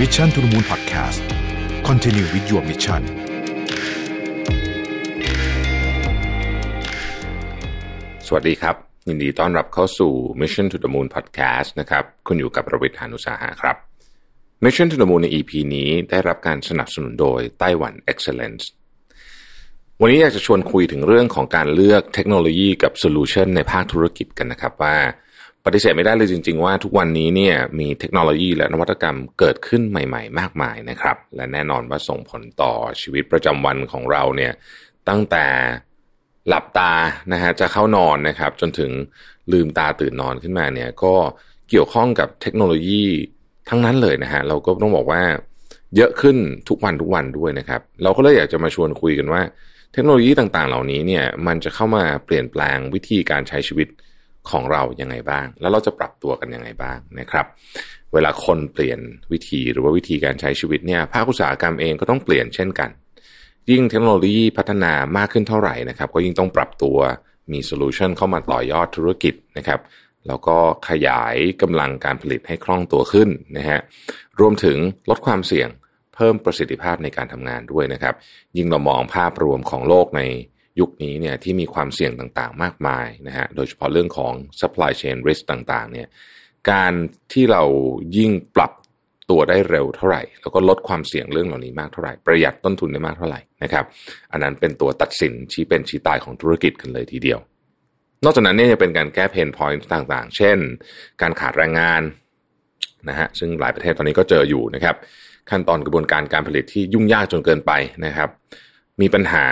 Mission to the Moon Podcast Continue with your mission สวัสดีครับ ยินดีต้อนรับเข้าสู่ Mission to the Moon Podcast นะครับคุณอยู่กับประวิทยานุสาหะครับ Mission to the Moon ใน EP นี้ได้รับการสนับสนุนโดยไต้หวัน Excellence วันนี้อยากจะชวนคุยถึงเรื่องของการเลือกเทคโนโลยีกับโซลูชันในภาคธุรกิจกันนะครับว่า ปฏิเสธไม่ได้เลยจริง ๆ ว่าทุกวันนี้เนี่ยมีเทคโนโลยีและนวัตกรรมเกิดขึ้นใหม่ ๆ มากมายนะครับ และแน่นอนว่าส่งผลต่อชีวิตประจำวันของเราเนี่ยตั้งแต่หลับตานะฮะจะเข้านอนนะครับ จนถึงลืมตาตื่นนอนขึ้นมาเนี่ยก็เกี่ยวข้องกับเทคโนโลยีทั้งนั้นเลยนะฮะเราก็ต้องบอกว่าเยอะขึ้นทุกวันทุกวันด้วยนะครับ เราก็เลยอยากจะมาชวนคุยกันว่า เทคโนโลยีต่างๆ เหล่านี้เนี่ยมันจะเข้ามาเปลี่ยนแปลงวิธีการใช้ชีวิต ของเรายังไงบ้าง แล้วเราจะปรับตัวกันยังไงบ้างนะครับ เวลาคนเปลี่ยนวิธีหรือว่าวิธีการใช้ชีวิตเนี่ยภาคอุตสาหกรรมเองก็ต้องเปลี่ยนเช่นกัน ยิ่งเทคโนโลยีพัฒนามากขึ้นเท่าไหร่นะครับ ก็ยิ่งต้องปรับตัวมีโซลูชันเข้ามาต่อยอดธุรกิจนะครับแล้วก็ขยายกำลังการผลิตให้คล่องตัวขึ้นนะฮะรวมถึงลดความเสี่ยงเพิ่มประสิทธิภาพในการทำงานด้วยนะครับ ยิ่งเรามองภาพรวมของโลกใน ยุคนี้เนี่ยที่มีความเสี่ยงต่างๆ มากมายนะฮะโดยเฉพาะเรื่องของ supply chain risk ต่างๆเนี่ยการที่เรายิ่งปรับตัวได้เร็วเท่าไหร่ แล้วก็ลดความเสี่ยงเรื่องเหล่านี้มากเท่าไหร่ ประหยัดต้นทุนได้มากเท่าไหร่นะครับอันนั้นเป็นตัวตัดสินชี้เป็นชี้ตายของธุรกิจกันเลยทีเดียว นอกจากนั้นเนี่ยจะเป็นการแก้เพนพอยต์ต่างๆ เช่น การขาดแรงงานนะฮะซึ่งหลายประเทศตอนนี้ก็เจออยู่นะครับ ขั้นตอนกระบวนการการผลิตที่ยุ่งยากจนเกินไปนะครับ มีปัญหา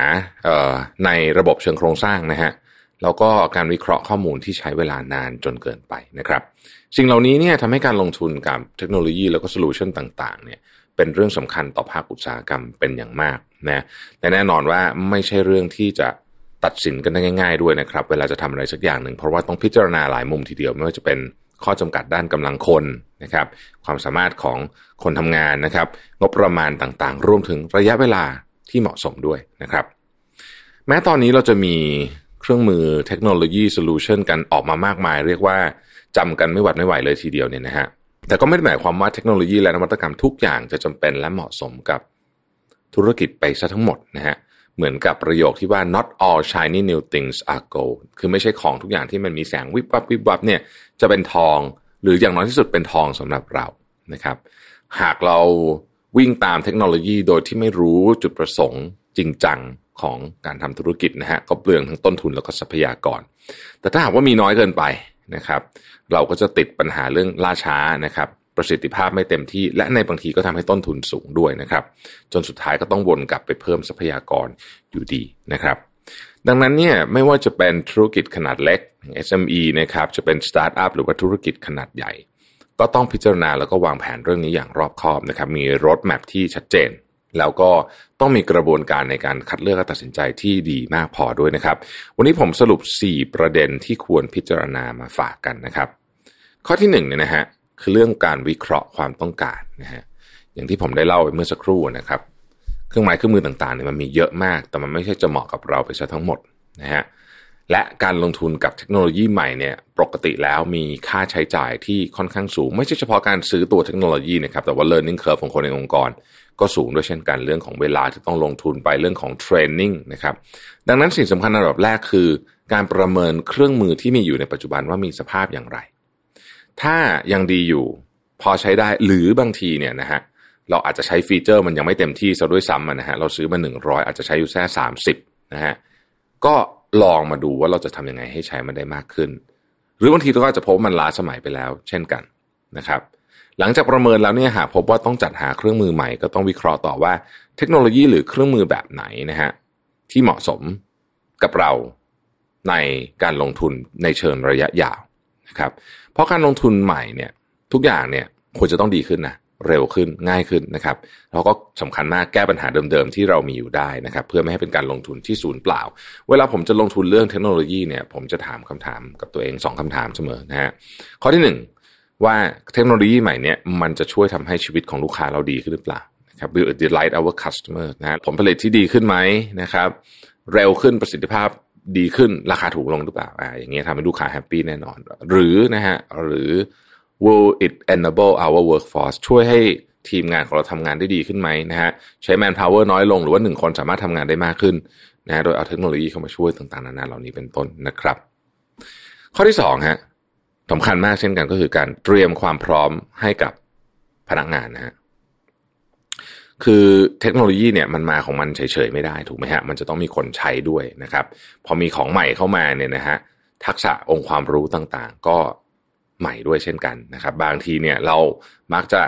ในระบบเชิงโครงสร้างนะฮะแล้วก็การวิเคราะห์ข้อมูลที่ใช้เวลานานจนเกินไปนะครับสิ่งเหล่านี้เนี่ยทำให้การลงทุนกับเทคโนโลยีแล้วก็โซลูชันต่างๆเนี่ยเป็นเรื่องสำคัญต่อภาคอุตสาหกรรมเป็นอย่างมากนะแต่แน่นอนว่าไม่ใช่เรื่องที่จะตัดสินกันได้ง่ายๆด้วยนะครับ เวลาจะทำอะไรสักอย่างหนึ่ง เพราะว่าต้องพิจารณาหลายมุมทีเดียวไม่ว่าจะเป็นข้อจำกัดด้านกำลังคนนะครับ ความสามารถของคนทำงานนะครับ งบประมาณต่างๆ รวมถึงระยะเวลา ที่เหมาะสมด้วยนะครับ แม้ตอนนี้เราจะมีเครื่องมือเทคโนโลยีโซลูชันกันออกมามากมาย เรียกว่าจำกันไม่หวัดไม่ไหวเลยทีเดียวเนี่ยนะฮะแต่ก็ไม่ได้หมายความว่าเทคโนโลยีและนวัตกรรมทุกอย่างจะจำเป็นและเหมาะสมกับธุรกิจไปซะทั้งหมดนะฮะเหมือนกับประโยคที่ว่า not all shiny new things are gold คือไม่ใช่ของทุกอย่างที่มันมีแสงวิบวับวิบวับเนี่ยจะเป็นทองหรืออย่างน้อยที่สุดเป็นทองสำหรับเรานะครับ หากเรา วิ่งตามเทคโนโลยีโดยที่ไม่รู้จุดประสงค์จริงจังของการทำธุรกิจนะฮะก็เปลืองทั้งต้นทุนแล้วก็ทรัพยากร แต่ถ้าหากว่ามีน้อยเกินไปนะครับ เราก็จะติดปัญหาเรื่องล่าช้านะครับ ประสิทธิภาพไม่เต็มที่ และในบางทีก็ทำให้ต้นทุนสูงด้วยนะครับ จนสุดท้ายก็ต้องวนกลับไปเพิ่มทรัพยากรอยู่ดีนะครับ ดังนั้นเนี่ยไม่ว่าจะเป็นธุรกิจขนาดเล็ก SME นะครับจะเป็นสตาร์ทอัพหรือว่าธุรกิจขนาดใหญ่ ก็ต้องพิจารณาแล้วก็วางแผนเรื่องนี้อย่างรอบคอบนะครับ มี roadmap ที่ชัดเจน แล้วก็ต้องมีกระบวนการในการคัดเลือกและตัดสินใจที่ดีมากพอด้วยนะครับ วันนี้ผมสรุป 4 ประเด็นที่ควรพิจารณามาฝากกันนะครับ ข้อที่1เนี่ยนะฮะคือเรื่องการวิเคราะห์ความต้องการนะฮะอย่างที่ผมได้เล่าไปเมื่อสักครู่นะครับ เครื่องหมายเครื่องมือต่างๆเนี่ยมันมีเยอะมาก แต่มันไม่ใช่จะเหมาะกับเราไปซะทั้งหมดนะฮะ และการลงทุนกับเทคโนโลยีใหม่เนี่ยปกติแล้วมีค่าใช้จ่ายที่ค่อนข้างสูง ไม่ใช่เฉพาะการซื้อตัวเทคโนโลยีนะครับแต่ว่า learning curve ของคนในองค์กร ก็สูงด้วยเช่นกันเรื่องของเวลาที่ต้องลงทุนไปเรื่องของเทรนนิ่งนะครับดังนั้นสิ่งสำคัญอันดับแรกคือ การประเมินเครื่องมือที่มีอยู่ในปัจจุบันว่ามีสภาพอย่างไร ถ้ายังดีอยู่พอใช้ได้หรือบางทีเนี่ยนะฮะเราอาจจะใช้ฟีเจอร์มันยังไม่เต็มที่ซะด้วยซ้ำนะฮะเราซื้อมาหนึ่งร้อยอาจจะใช้อยู่แค่สามสิบนะฮะก็ ลองมาดูว่าเราจะทำยังไงให้ใช้มันได้มากขึ้น หรือบางทีเราก็จะพบมันล้าสมัยไปแล้ว เช่นกันนะครับ หลังจากประเมินแล้วเนี่ยหากพบว่าต้องจัดหาเครื่องมือใหม่ก็ต้องวิเคราะห์ต่อว่าเทคโนโลยีหรือเครื่องมือแบบไหนนะฮะที่เหมาะสมกับเราในการลงทุนในเชิงระยะยาวนะครับ เพราะการลงทุนใหม่เนี่ยทุกอย่างเนี่ยควรจะต้องดีขึ้นนะ เร็วขึ้นง่ายขึ้นนะครับแล้วก็สำคัญมากแก้ปัญหาเดิมๆที่เรามีอยู่ได้นะครับ เพื่อไม่ให้เป็นการลงทุนที่ศูนย์เปล่า เวลาผมจะลงทุนเรื่องเทคโนโลยีเนี่ยผมจะถามคำถามกับตัวเอง 2คำถามเสมอนะฮะข้อที่ 1 ว่าเทคโนโลยีใหม่เนี่ยมันจะช่วยทำให้ชีวิตของลูกค้าเราดีขึ้นหรือเปล่านะครับ will it delight our customer นะผลผลิตที่ดีขึ้นไหมนะครับ เร็วขึ้นประสิทธิภาพดีขึ้นราคาถูกลงหรือเปล่าอ่าอย่างเงี้ยทำให้ลูกค้าแฮปปี้แน่นอน หรือนะฮะหรือ will it enable our workforce ช่วยให้ทีมงานของเราทำงานได้ดีขึ้นไหมนะฮะใช้ manpower น้อยลงหรือว่าหนึ่งคนสามารถทำงานได้มากขึ้นนะฮะโดยเอาเทคโนโลยีเข้ามาช่วยต่างๆนานาเหล่านี้เป็นต้นนะครับ ข้อที่สองฮะสำคัญมากเช่นกันก็คือการเตรียมความพร้อมให้กับพนักงานนะฮะคือเทคโนโลยีเนี่ยมันมาของมันเฉยๆไม่ได้ถูกไหมฮะมันจะต้องมีคนใช้ด้วยนะครับ พอมีของใหม่เข้ามาเนี่ยนะฮะทักษะองค์ความรู้ต่างๆ ก็ ใหม่ด้วยเช่นกันนะครับ บางทีเนี่ยเรามักจะ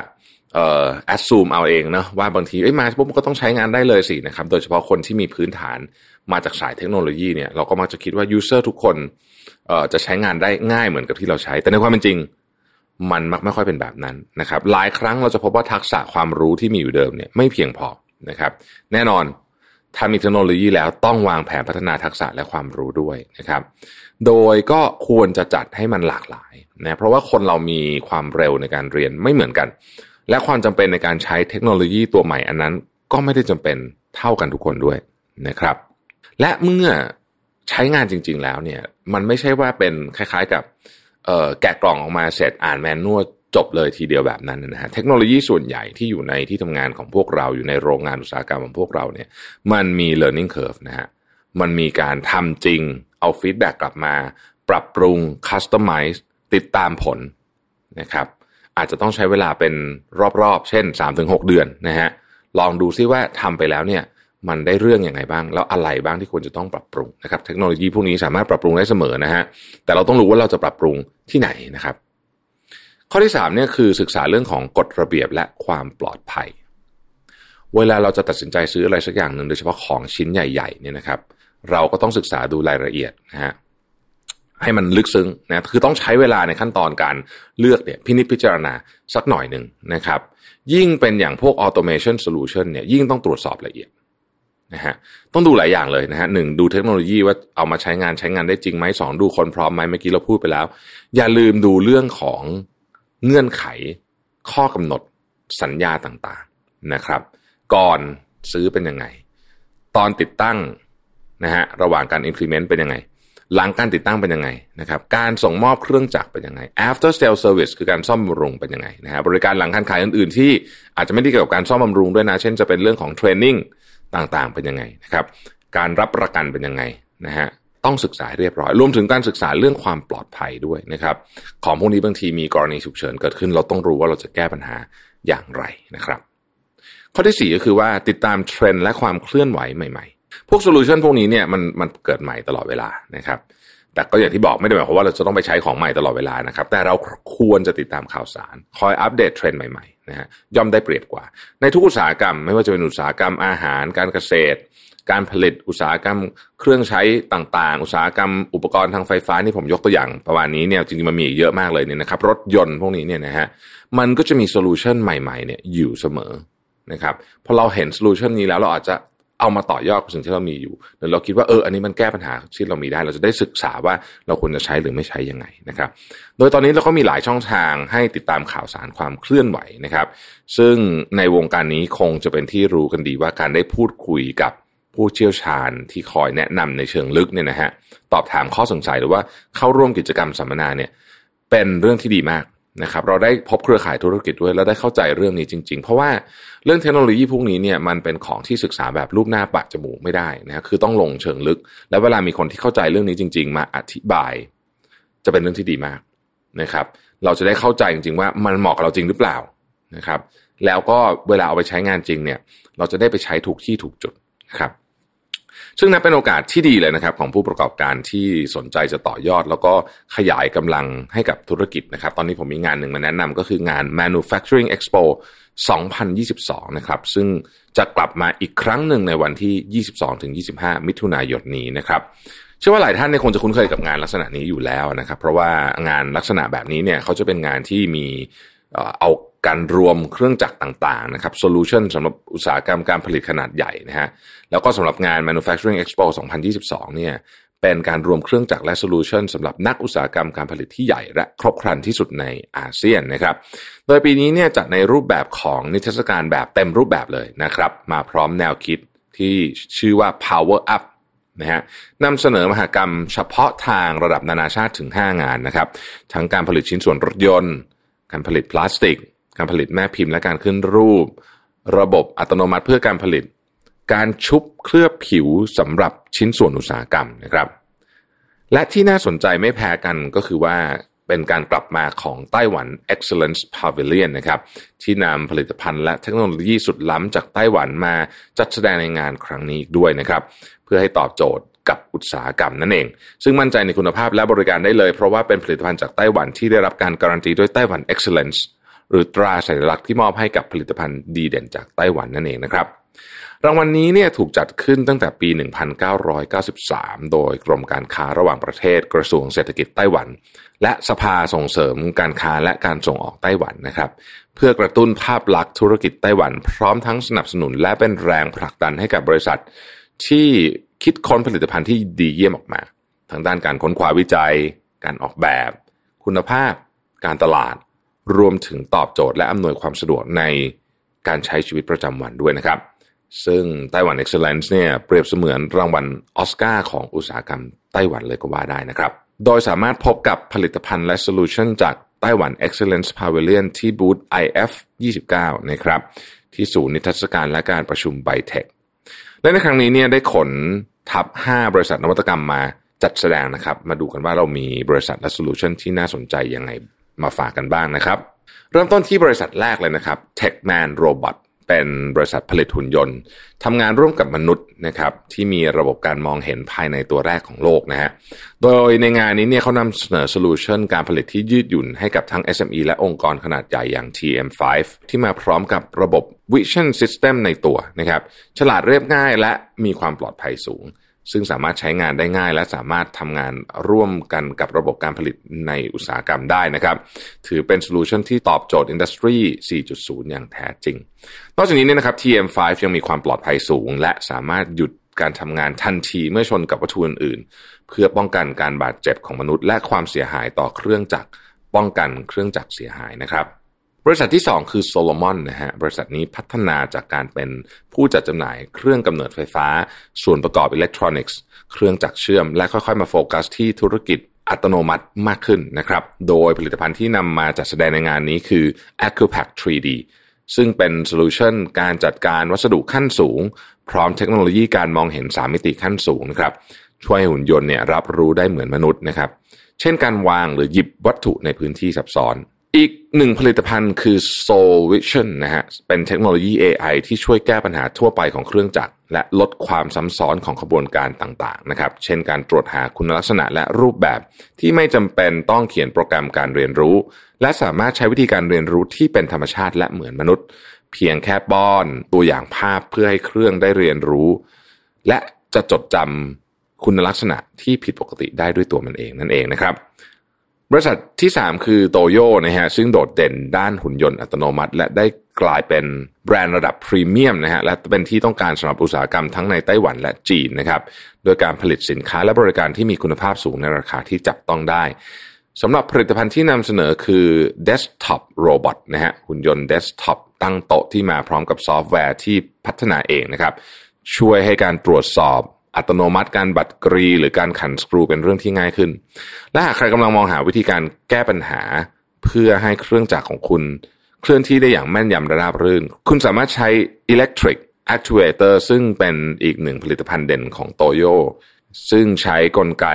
เอ่อแอดซูมเอาเองเนะว่าบางทีเอ้ยมาปุ๊บก็ต้องใช้งานได้เลยสินะครับ โดยเฉพาะคนที่มีพื้นฐานมาจากสายเทคโนโลยีเนี่ยเราก็มักจะคิดว่ายูเซอร์ทุกคนเอ่อจะใช้งานได้ง่ายเหมือนกับที่เราใช้ แต่ในความเป็นจริง มันมักไม่ค่อยเป็นแบบนั้นนะครับ หลายครั้งเราจะพบว่าทักษะความรู้ที่มีอยู่เดิมเนี่ยไม่เพียงพอนะครับ แน่นอนถ้ามีเทคโนโลยีแล้วต้องวางแผนพัฒนาทักษะและความรู้ด้วยนะครับ โดยก็ควรจะจัดให้มันหลากหลายนะเพราะว่าคนเรามีความเร็วในการเรียนไม่เหมือนกัน และความจำเป็นในการใช้เทคโนโลยีตัวใหม่อันนั้น ก็ไม่ได้จำเป็นเท่ากันทุกคนด้วยนะครับ และเมื่อใช้งานจริง ๆ แล้วเนี่ย มันไม่ใช่ว่าเป็นคล้ายๆกับแกะกล่องออกมาเสร็จอ่าน manual จบเลยทีเดียวแบบนั้นนะฮะเทคโนโลยีส่วนใหญ่ที่อยู่ในที่ทำงานของพวกเราอยู่ในโรงงานอุตสาหกรรมของพวกเราเนี่ย มันมี learning curve นะฮะ มันมีการทำจริง เอา feedback กลับมา ปรับปรุง customize ติดตามผลนะครับอาจจะต้องใช้เวลาเป็นรอบๆ เช่น 3-6 เดือนนะฮะลองดูซิว่าทำไปแล้วเนี่ยมันได้เรื่องอยังไงบ้าง แล้วอะไรบ้างที่ควรจะต้องปรับปรุงนะครับเทคโนโลยีพวกนี้สามารถปรับปรุงได้เสมอนะฮะแต่เราต้องรู้ว่าเราจะปรับปรุงที่ไหนนะครับ ข้อที่สามเนี่ยคือศึกษาเรื่องของกฎระเบียบและความปลอดภัย เวลาเราจะตัดสินใจซื้ออะไรสักอย่างหนึ่งโดยเฉพาะของชิ้นใหญ่ๆเนี่ยนะครับ เราก็ต้องศึกษาดูรายละเอียดนะฮะให้มันลึกซึ้งนะคือต้องใช้เวลาในขั้นตอนการเลือกเนี่ยพินิจพิจารณาสักหน่อยหนึ่งนะครับ ยิ่งเป็นอย่างพวก automation solution เนี่ยยิ่งต้องตรวจสอบละเอียดนะฮะต้องดูหลายอย่างเลยนะฮะหนึ่งดูเทคโนโลยีว่าเอามาใช้งานใช้งานได้จริงไหมสองดูคนพร้อมไหมเมื่อกี้เราพูดไปแล้ว อย่าลืมดูเรื่องของเงื่อนไขข้อกำหนดสัญญาต่างๆนะครับ ก่อนซื้อเป็นยังไง ตอนติดตั้ง นะฮะระหว่างการ implement เป็นยังไง หลังการติดตั้งเป็นยังไงนะครับการส่งมอบเครื่องจักรเป็นยังไง after sale service คือการซ่อมบำรุงเป็นยังไงนะฮะบริการหลังการขายอื่นๆ ที่อาจจะไม่ได้เกี่ยวกับการซ่อมบำรุงด้วยนะ เช่นจะเป็นเรื่องของ training ต่างๆ เป็นยังไงนะครับการรับประกันเป็นยังไงนะฮะต้องศึกษาเรียบร้อย รวมถึงการศึกษาเรื่องความปลอดภัยด้วยนะครับ ของพวกนี้บางทีมีกรณีฉุกเฉินเกิดขึ้น เราต้องรู้ว่าเราจะแก้ปัญหาอย่างไรนะครับ ข้อที่สี่ก็คือว่าติดตามเทรนด์และความเคลื่อนไหวใหม่ๆ พวกโซลูชันพวกนี้เนี่ยมันมันเกิดใหม่ตลอดเวลานะครับ แต่ก็อย่างที่บอกไม่ได้หมายความว่าเราจะต้องไปใช้ของใหม่ตลอดเวลานะครับ แต่เราควรจะติดตามข่าวสาร คอยอัปเดตเทรนด์ใหม่ๆนะฮะย่อมได้เปรียบกว่า ในทุกอุตสาหกรรม ไม่ว่าจะเป็นอุตสาหกรรมอาหาร การเกษตร การผลิตอุตสาหกรรม เครื่องใช้ต่างๆ อุตสาหกรรม อุปกรณ์ทางไฟฟ้านี่ผมยกตัวอย่างประมาณนี้เนี่ยจริงๆมันมีเยอะมากเลยเนี่ยนะครับ รถยนต์พวกนี้เนี่ยนะฮะมันก็จะมีโซลูชันใหม่ๆเนี่ยอยู่เสมอนะครับพอเราเห็นโซลูชันนี้แล้วเราอาจจะ เอามาต่อยอดกับสิ่งที่เรามีอยู่หรือเราคิดว่าเอออันนี้มันแก้ปัญหาที่เรามีได้ เราจะได้ศึกษาว่าเราควรจะใช้หรือไม่ใช้ยังไงนะครับ โดยตอนนี้เราก็มีหลายช่องทางให้ติดตามข่าวสารความเคลื่อนไหวนะครับ ซึ่งในวงการนี้คงจะเป็นที่รู้กันดีว่าการได้พูดคุยกับผู้เชี่ยวชาญที่คอยแนะนำในเชิงลึกเนี่ยนะฮะตอบถามข้อสงสัยหรือว่าเข้าร่วมกิจกรรมสัมมนาเนี่ยเป็นเรื่องที่ดีมาก นะครับเราได้พบเครือข่ายธุรกิจด้วยแล้วได้เข้าใจเรื่องนี้จริง ๆ เพราะว่าเรื่องเทคโนโลยีพวกนี้เนี่ยมันเป็นของที่ศึกษาแบบรูปหน้าปะจมูกไม่ได้นะคคือต้องลงเชิงลึก แล้วเวลามีคนที่เข้าใจเรื่องนี้จริง ๆ มาอธิบาย จะเป็นเรื่องที่ดีมากนะครับ เราจะได้เข้าใจจริง ๆ ว่ามันเหมาะกับเราจริงหรือเปล่านะครับ แล้วก็เวลาเอาไปใช้งานจริงเนี่ย เราจะได้ไปใช้ถูกที่ถูกจุดนะครับ ซึ่งนับเป็นโอกาสที่ดีเลยนะครับ ของผู้ประกอบการที่สนใจจะต่อยอด แล้วก็ขยายกำลังให้กับธุรกิจนะครับ ตอนนี้ผมมีงานหนึ่งมาแนะนำก็คืองาน Manufacturing Expo 2022 นะครับ ซึ่งจะกลับมาอีกครั้งหนึ่งในวันที่ 22-25 มิถุนายนนี้นะครับเชื่อว่าหลายท่านเนี่ยคงจะคุ้นเคยกับงานลักษณะนี้อยู่แล้วนะครับ เพราะว่างานลักษณะแบบนี้เนี่ยเขาจะเป็นงานที่มีเอา การรวมเครื่องจักรต่างๆนะครับโซลูชันสำหรับอุตสาหกรรมการผลิตขนาดใหญ่นะฮะแล้วก็สำหรับงาน Manufacturing Expo 2022 เนี่ยเป็นการรวมเครื่องจักรและโซลูชันสำหรับนักอุตสาหกรรมการผลิตที่ใหญ่และครบครันที่สุดในอาเซียนนะครับ โดยปีนี้เนี่ยจัดในรูปแบบของนิทรรศการแบบเต็มรูปแบบเลยนะครับ มาพร้อมแนวคิดที่ชื่อว่า Power Up นะฮะนำเสนอมหกรรมเฉพาะทางระดับนานาชาติถึง 5 งานนะครับ ทั้งการผลิตชิ้นส่วนรถยนต์ การผลิตพลาสติก การผลิตแม่พิมพ์และการขึ้นรูป ระบบอัตโนมัติเพื่อการผลิต การชุบเคลือบผิวสำหรับชิ้นส่วนอุตสาหกรรมนะครับ และที่น่าสนใจไม่แพ้กันก็คือว่าเป็นการกลับมาของไต้หวัน Excellence Pavilion นะครับ ที่นำผลิตภัณฑ์และเทคโนโลยีสุดล้ำจากไต้หวันมาจัดแสดงในงานครั้งนี้ด้วยนะครับ เพื่อให้ตอบโจทย์กับอุตสาหกรรมนั่นเอง ซึ่งมั่นใจในคุณภาพและบริการได้เลย เพราะว่าเป็นผลิตภัณฑ์จากไต้หวันที่ได้รับการการันตีด้วยไต้หวัน Excellence หรือตราสัญลักษณ์ที่มอบให้กับผลิตภัณฑ์ดีเด่นจากไต้หวันนั่นเองนะครับ รางวัลนนี้เนี่ยถูกจัดขึ้นตั้งแต่ปี 1993 โดยกรมการค้าระหว่างประเทศกระทรวงเศรษฐกิจไต้หวัน และสภาส่งเสริมการค้าและการส่งออกไต้หวันนะครับ เพื่อกระตุ้นภาพลักษณ์ธุรกิจไต้หวัน พร้อมทั้งสนับสนุนและเป็นแรงผลักดันให้กับบริษัท ที่คิดค้นผลิตภัณฑ์ที่ดีเยี่ยมออกมา ทางด้านการค้นคว้าวิจัย การออกแบบ คุณภาพ การตลาด รวมถึงตอบโจทย์และอำนวยความสะดวกในการใช้ชีวิตประจำวันด้วยนะครับ ซึ่งไต้หวัน Excellence เนี่ยเปรียบเสมือนรางวัลออสการ์ของอุตสาหกรรมไต้หวันเลยก็ว่าได้นะครับ โดยสามารถพบกับผลิตภัณฑ์และโซลูชันจากไต้หวัน Excellence Pavilion ที่บูธ IF 29นะครับ ที่ศูนย์นิทรรศการและการประชุมไบเทคและในครั้งนี้เนี่ยได้ขนทัพ 5 บริษัทนวัตกรรมมาจัดแสดงนะครับ มาดูกันว่าเรามีบริษัทและโซลูชันที่น่าสนใจยังไง มาฝากกันบ้างนะครับ เริ่มต้นที่บริษัทแรกเลยนะครับ Techman Robot เป็นบริษัทผลิตหุ่นยนต์ทำงานร่วมกับมนุษย์นะครับที่มีระบบการมองเห็นภายในตัวแรกของโลกนะฮะโดยในงานนี้เนี่ยเขานำเสนอโซลูชันการผลิตที่ยืดหยุ่นให้กับทั้ง SME และองค์กรขนาดใหญ่อย่าง TM5 ที่มาพร้อมกับระบบ Vision System ในตัวนะครับฉลาดเรียบง่ายและมีความปลอดภัยสูง ซึ่งสามารถใช้งานได้ง่าย และสามารถทำงานร่วมกันกับระบบการผลิตในอุตสาหกรรมได้นะครับ ถือเป็นโซลูชันที่ตอบโจทย์ Industry 4.0 อย่างแท้จริง นอกจากนี้เนี่ยนะครับ TM5 ยังมีความปลอดภัยสูง และสามารถหยุดการทำงานทันทีเมื่อชนกับวัตถุอื่นๆ เพื่อป้องกันการบาดเจ็บของมนุษย์ และความเสียหายต่อเครื่องจักรป้องกันเครื่องจักรเสียหายนะครับ บริษัทที่ 2 คือ Solomon นะฮะบริษัทนี้พัฒนาจากการเป็นผู้จัดจำหน่ายเครื่องกำเนิดไฟฟ้า ส่วนประกอบอิเล็กทรอนิกส์ เครื่องจักรเชื่อม และค่อยๆ มาโฟกัสที่ธุรกิจอัตโนมัติมากขึ้นนะครับ โดยผลิตภัณฑ์ที่นำมาจัดแสดงในงานนี้คือ AccuPick 3D ซึ่งเป็นโซลูชันการจัดการวัสดุขั้นสูง พร้อมเทคโนโลยีการมองเห็น 3 มิติขั้นสูงนะครับช่วยให้หุ่นยนต์เนี่ยรับรู้ได้เหมือนมนุษย์นะครับ เช่นการวางหรือหยิบวัตถุในพื้นที่ซับซ้อน อีกหนึ่งผลิตภัณฑ์คือ Solvision นะฮะ เป็นเทคโนโลยี AI ที่ช่วยแก้ปัญหาทั่วไปของเครื่องจักร และลดความซ้ำซ้อนของขบวนการต่างๆนะครับ เช่นการตรวจหาคุณลักษณะและรูปแบบที่ไม่จำเป็นต้องเขียนโปรแกรมการเรียนรู้ และสามารถใช้วิธีการเรียนรู้ที่เป็นธรรมชาติและเหมือนมนุษย์ เพียงแค่ป้อนตัวอย่างภาพเพื่อให้เครื่องได้เรียนรู้ และจะจดจำคุณลักษณะที่ผิดปกติได้ด้วยตัวมันเองนั่นเองนะครับ บริษัทที่ 3 คือโตโยนะฮะซึ่งโดดเด่นด้านหุ่นยนต์อัตโนมัติ และได้กลายเป็นแบรนด์ระดับพรีเมียมนะฮะและเป็นที่ต้องการสำหรับอุตสาหกรรมทั้งในไต้หวันและจีนนะครับโดยการผลิตสินค้าและบริการที่มีคุณภาพสูงในราคาที่จับต้องได้สำหรับผลิตภัณฑ์ที่นำเสนอคือ Desktop Robot นะฮะหุ่นยนต์ Desktop ตั้งโต๊ะที่มาพร้อมกับซอฟต์แวร์ที่พัฒนาเองนะครับช่วยให้การตรวจสอบ อัตโนมัติการบัดกรีหรือการขันสกรูเป็นเรื่องที่ง่ายขึ้น และหากใครกำลังมองหาวิธีการแก้ปัญหา เพื่อให้เครื่องจักรของคุณ เคลื่อนที่ได้อย่างแม่นยำและราบรื่น คุณสามารถใช้ Electric Actuator ซึ่งเป็นอีกหนึ่งผลิตภัณฑ์เด่นของโตโยซึ่งใช้กลไก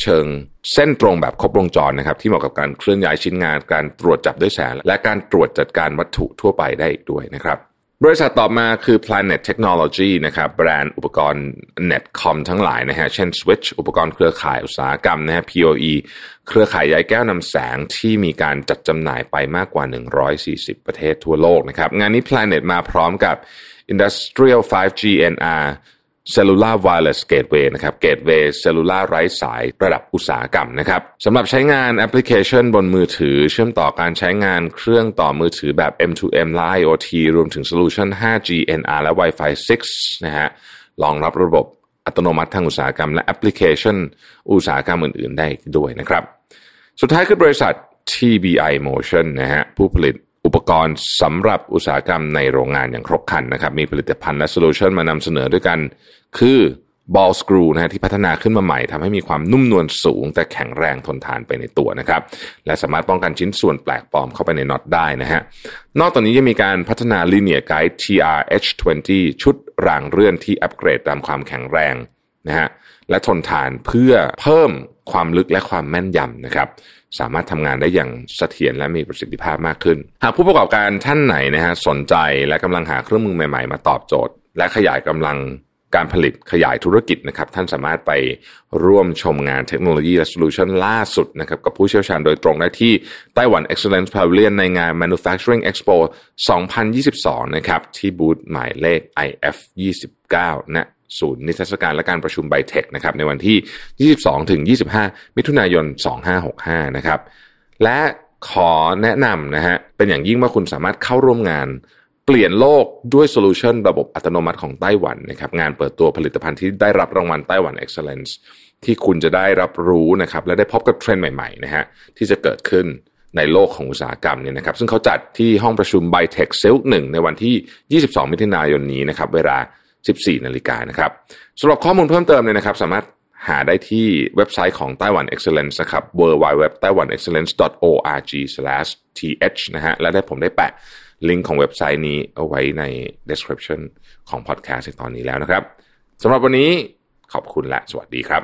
เชิงเส้นตรงแบบครบวงจรนะครับ ที่เหมาะกับการเคลื่อนย้ายชิ้นงาน การตรวจจับด้วยแสงและการตรวจจัดการวัตถุทั่วไปได้อีกด้วยนะครับ บริษัทต่อมาคือ Planet Technology นะครับแบรนด์อุปกรณ์ Netcom ทั้งหลายนะฮะเช่น Switch อุปกรณ์เครือข่ายอุตสาหกรรมนะฮะ POE เครือข่ายใยแก้วนำแสงที่มีการจัดจำหน่ายไปมากกว่า 140 ประเทศทั่วโลกนะครับ งานนี้ Planet มาพร้อมกับ Industrial 5G NR Cellular Wireless Gateway นะครับ Gateway Cellular ไร้สายระดับอุตสาหกรรมนะครับสำหรับใช้งานแอปพลิเคชันบนมือถือ เชื่อมต่อการใช้งานเครื่องต่อมือถือแบบ M2M และ IoT รวมถึงโซลูชัน 5G NR และ Wi-Fi 6 นะฮะรองรับระบบอัตโนมัติทางอุตสาหกรรม และแอปพลิเคชัน อุตสาหกรรมอื่น ๆ ได้ด้วยนะครับ สุดท้ายคือบริษัท TBI Motion นะฮะผู้ผลิต อุปกรณ์สำหรับอุตสาหกรรมในโรงงานอย่างครบครันนะครับ มีผลิตภัณฑ์และโซลูชันมานำเสนอด้วยกัน คือ ball screw นะฮะที่พัฒนาขึ้นมาใหม่ทำให้มีความนุ่มนวลสูง แต่แข็งแรงทนทานไปในตัวนะครับ และสามารถป้องกันชิ้นส่วนแปลกปลอมเข้าไปในน็อตได้นะฮะนอกจากนี้ยังมีการพัฒนา Linear Guide TRH20 ชุดรางเรื่อนที่อัปเกรดตามความแข็งแรงนะฮะและทนทานเพื่อเพิ่ม ความลึกและความแม่นยำนะครับ สามารถทำงานได้อย่างเสถียรและมีประสิทธิภาพมากขึ้น หากผู้ประกอบการท่านไหนนะฮะสนใจและกำลังหาเครื่องมือใหม่ๆ มาตอบโจทย์ และขยายกำลังการผลิตขยายธุรกิจนะครับ ท่านสามารถไปร่วมชมงานเทคโนโลยีและโซลูชันล่าสุดนะครับ กับผู้เชี่ยวชาญโดยตรงได้ที่ไต้หวัน Excellence Pavilion ในงาน Manufacturing Expo 2022 นะครับ ที่บูธหมายเลข IF 29 นะ ศูนย์นิทรรศการและการประชุมไบเทคนะครับในวันที่ 22ถึง25 มิถุนายน 2565 นะครับ และขอแนะนำนะฮะเป็นอย่างยิ่งว่าคุณสามารถเข้าร่วมงานเปลี่ยนโลกด้วยโซลูชันระบบอัตโนมัติของไต้หวันนะครับงานเปิดตัวผลิตภัณฑ์ที่ได้รับรางวัลไต้หวัน Excellence ที่คุณจะได้รับรู้นะครับและได้พบกับเทรนด์ใหม่ๆนะฮะที่จะเกิดขึ้นในโลกของอุตสาหกรรมเนี่ยนะครับ ซึ่งเขาจัดที่ห้องประชุม b เทคเซลหนึ่งในวันที่ 22 มิถุนายนนี้นะครับ เวลา 14 นาฬิกานะครับสำหรับข้อมูลเพิ่มเติมเนี่ยนะครับ สามารถหาได้ที่เว็บไซต์ของไต้หวัน Excellence นะครับ w w w t a i w a n e x c e l l e n c e o r g t h นะฮะและได้ผมได้แปะลิงก์ของเว็บไซต์นี้เอาไว้ใน description ของ podcast ในตอนนี้แล้วนะครับสำหรับวันนี้ขอบคุณและสวัสดีครับ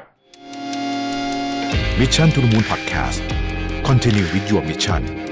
Mission to the Moon Podcast Continue with your mission